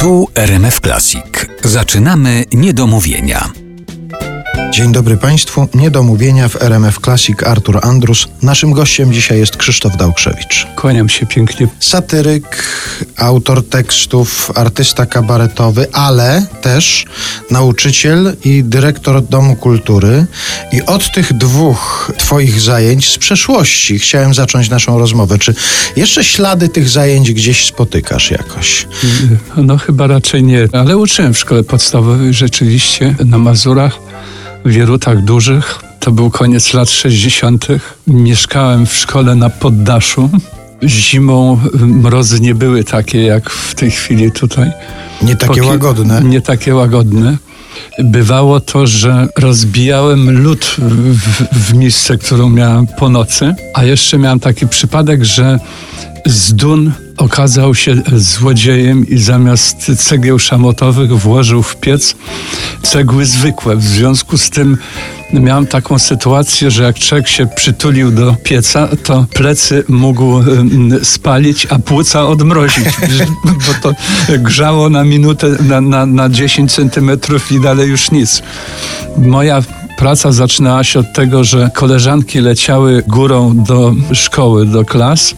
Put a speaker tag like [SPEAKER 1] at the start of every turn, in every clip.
[SPEAKER 1] Tu RMF Classic. Zaczynamy niedomówienia.
[SPEAKER 2] Dzień dobry Państwu. Niedomówienia w RMF Classic Artur Andrus. Naszym gościem dzisiaj jest Krzysztof Dałkrzewicz.
[SPEAKER 3] Kłaniam się pięknie.
[SPEAKER 2] Satyryk, autor tekstów, artysta kabaretowy, ale też nauczyciel i dyrektor Domu Kultury. I od tych dwóch Twoich zajęć z przeszłości chciałem zacząć naszą rozmowę. Czy jeszcze ślady tych zajęć gdzieś spotykasz jakoś?
[SPEAKER 3] No chyba raczej nie, ale uczyłem w szkole podstawowej rzeczywiście na Mazurach Wierutach Dużych. To był koniec lat 60. Mieszkałem w szkole na poddaszu. Zimą mrozy nie były takie jak w tej chwili tutaj.
[SPEAKER 2] Nie takie
[SPEAKER 3] Poki-
[SPEAKER 2] łagodne.
[SPEAKER 3] Nie takie łagodne. Bywało to, że rozbijałem lód w, w miejsce, którą miałem po nocy, a jeszcze miałem taki przypadek, że z dun okazał się złodziejem i zamiast cegieł szamotowych włożył w piec cegły zwykłe. W związku z tym miałem taką sytuację, że jak człowiek się przytulił do pieca, to plecy mógł spalić, a płuca odmrozić, bo to grzało na minutę, na, na, na 10 centymetrów i dalej już nic. Moja praca zaczynała się od tego, że koleżanki leciały górą do szkoły, do klas,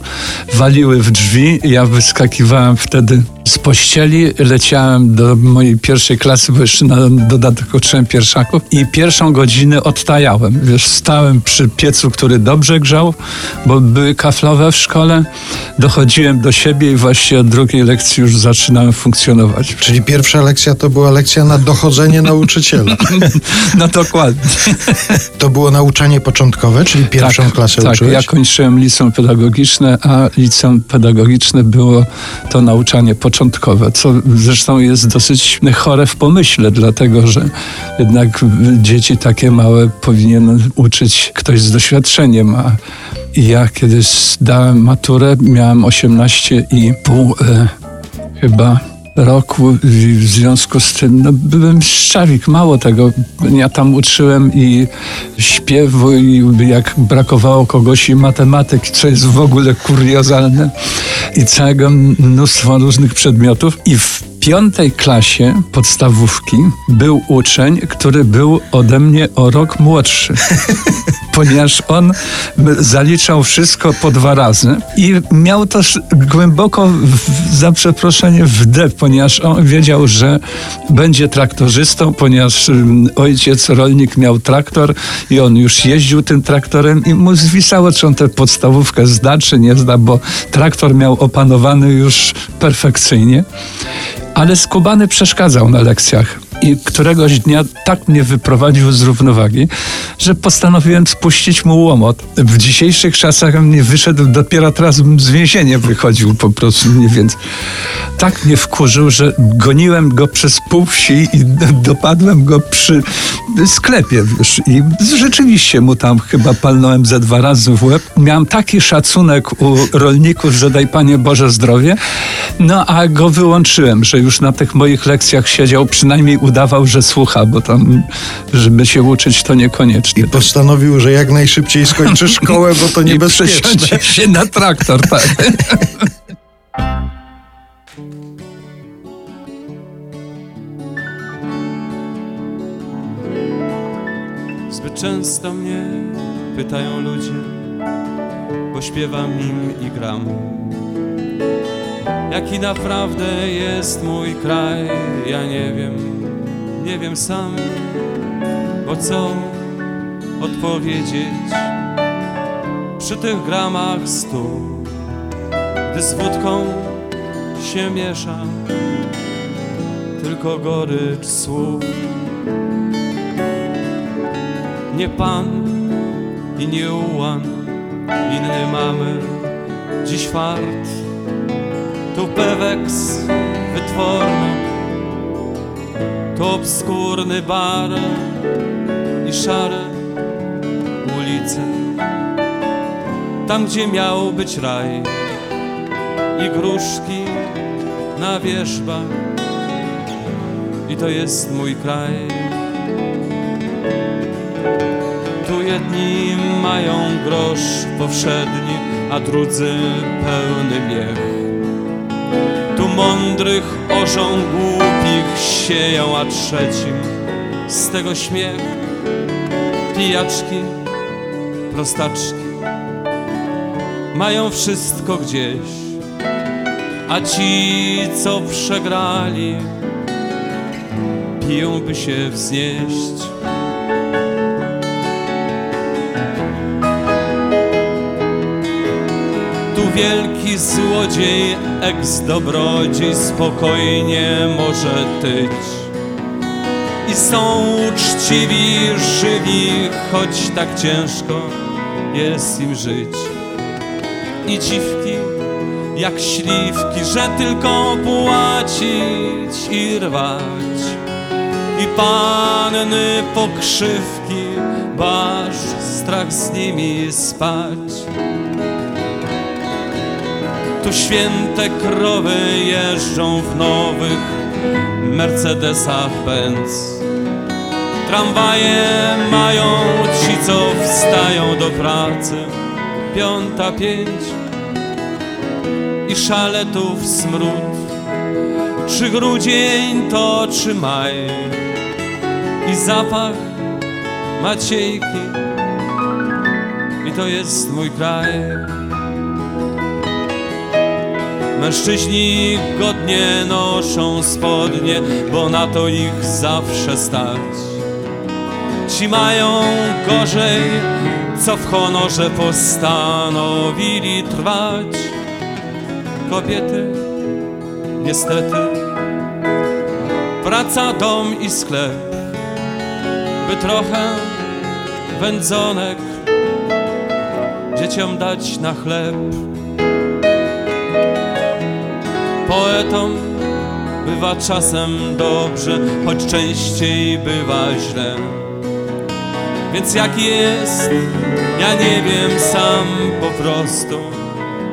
[SPEAKER 3] waliły w drzwi. Ja wyskakiwałem wtedy z pościeli, leciałem do mojej pierwszej klasy, bo jeszcze na dodatek uczyłem pierwszaków i pierwszą godzinę odtajałem. Wiesz, stałem przy piecu, który dobrze grzał, bo były kaflowe w szkole. Dochodziłem do siebie i właściwie od drugiej lekcji już zaczynałem funkcjonować.
[SPEAKER 2] Czyli pierwsza lekcja to była lekcja na dochodzenie nauczyciela.
[SPEAKER 3] No dokładnie.
[SPEAKER 2] To było nauczanie początkowe, czyli pierwszą klasę
[SPEAKER 3] tak,
[SPEAKER 2] uczyłeś?
[SPEAKER 3] ja kończyłem liceum pedagogiczne, a liceum pedagogiczne było to nauczanie początkowe, co zresztą jest dosyć chore w pomyśle, dlatego że jednak dzieci takie małe powinien uczyć ktoś z doświadczeniem, a ja kiedy zdałem maturę, miałem 18,5 e, chyba roku w związku z tym no, byłem szczawik, mało tego. Ja tam uczyłem i śpiewu i jak brakowało kogoś i matematyki, co jest w ogóle kuriozalne i całego mnóstwo różnych przedmiotów i w piątej klasie podstawówki był uczeń, który był ode mnie o rok młodszy. Ponieważ on zaliczał wszystko po dwa razy i miał to sz- głęboko, w, za przeproszenie, w D, ponieważ on wiedział, że będzie traktorzystą, ponieważ ym, ojciec rolnik miał traktor i on już jeździł tym traktorem i mu zwisało, czy on tę podstawówkę zda, czy nie zda, bo traktor miał opanowany już perfekcyjnie ale skubany przeszkadzał na lekcjach. I któregoś dnia tak mnie wyprowadził z równowagi, że postanowiłem spuścić mu łomot. W dzisiejszych czasach mnie wyszedł dopiero teraz z więzienia wychodził po prostu mnie, więc tak mnie wkurzył, że goniłem go przez pół wsi i dopadłem go przy sklepie. Wiesz, I rzeczywiście mu tam chyba palnąłem ze dwa razy w łeb. Miałem taki szacunek u rolników, że daj Panie Boże zdrowie. No a go wyłączyłem, że już na tych moich lekcjach siedział, przynajmniej udawał, że słucha, bo tam, żeby się uczyć, to niekoniecznie.
[SPEAKER 2] I postanowił, że jak najszybciej skończy szkołę, bo to
[SPEAKER 3] I
[SPEAKER 2] niebezpieczne.
[SPEAKER 3] przesiądzie się na traktor, tak.
[SPEAKER 4] Zbyt często mnie pytają ludzie, bo śpiewam im i gram. Jaki naprawdę jest mój kraj, ja nie wiem, nie wiem sam, bo co odpowiedzieć przy tych gramach stu, gdy z wódką się miesza tylko gorycz słów. Nie pan i nie ułan, inny mamy dziś fart. Tu peweks wytworny, obskurny bar i szare ulice. Tam, gdzie miał być raj i gruszki na wierzbach. I to jest mój kraj. Tu jedni mają grosz powszedni, a drudzy pełny miech. Tu mądrych orzą głupich sieją, a trzecim z tego śmiech. Pijaczki, prostaczki mają wszystko gdzieś, a ci, co przegrali, piją, by się wznieść. Wielki złodziej, eks-dobrodziej spokojnie może tyć. I są uczciwi, żywi, choć tak ciężko jest im żyć. I dziwki, jak śliwki, że tylko płacić i rwać. I panny pokrzywki, baż strach z nimi spać. Święte krowy jeżdżą w nowych Mercedesach Benz. Tramwaje mają ci, co wstają do pracy, piąta pięć i szaletów smród. Czy grudzień to, czy maj i zapach Maciejki i to jest mój kraj. Mężczyźni godnie noszą spodnie, bo na to ich zawsze stać. Ci mają gorzej, co w honorze postanowili trwać. Kobiety, niestety, praca, dom i sklep, by trochę wędzonek dzieciom dać na chleb. Poetom bywa czasem dobrze, choć częściej bywa źle. Więc jak jest, ja nie wiem sam po prostu.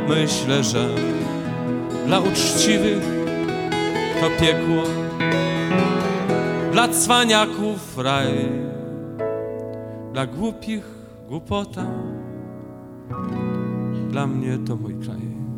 [SPEAKER 4] Myślę, że dla uczciwych to piekło, dla cwaniaków raj, dla głupich głupota, dla mnie to mój kraj.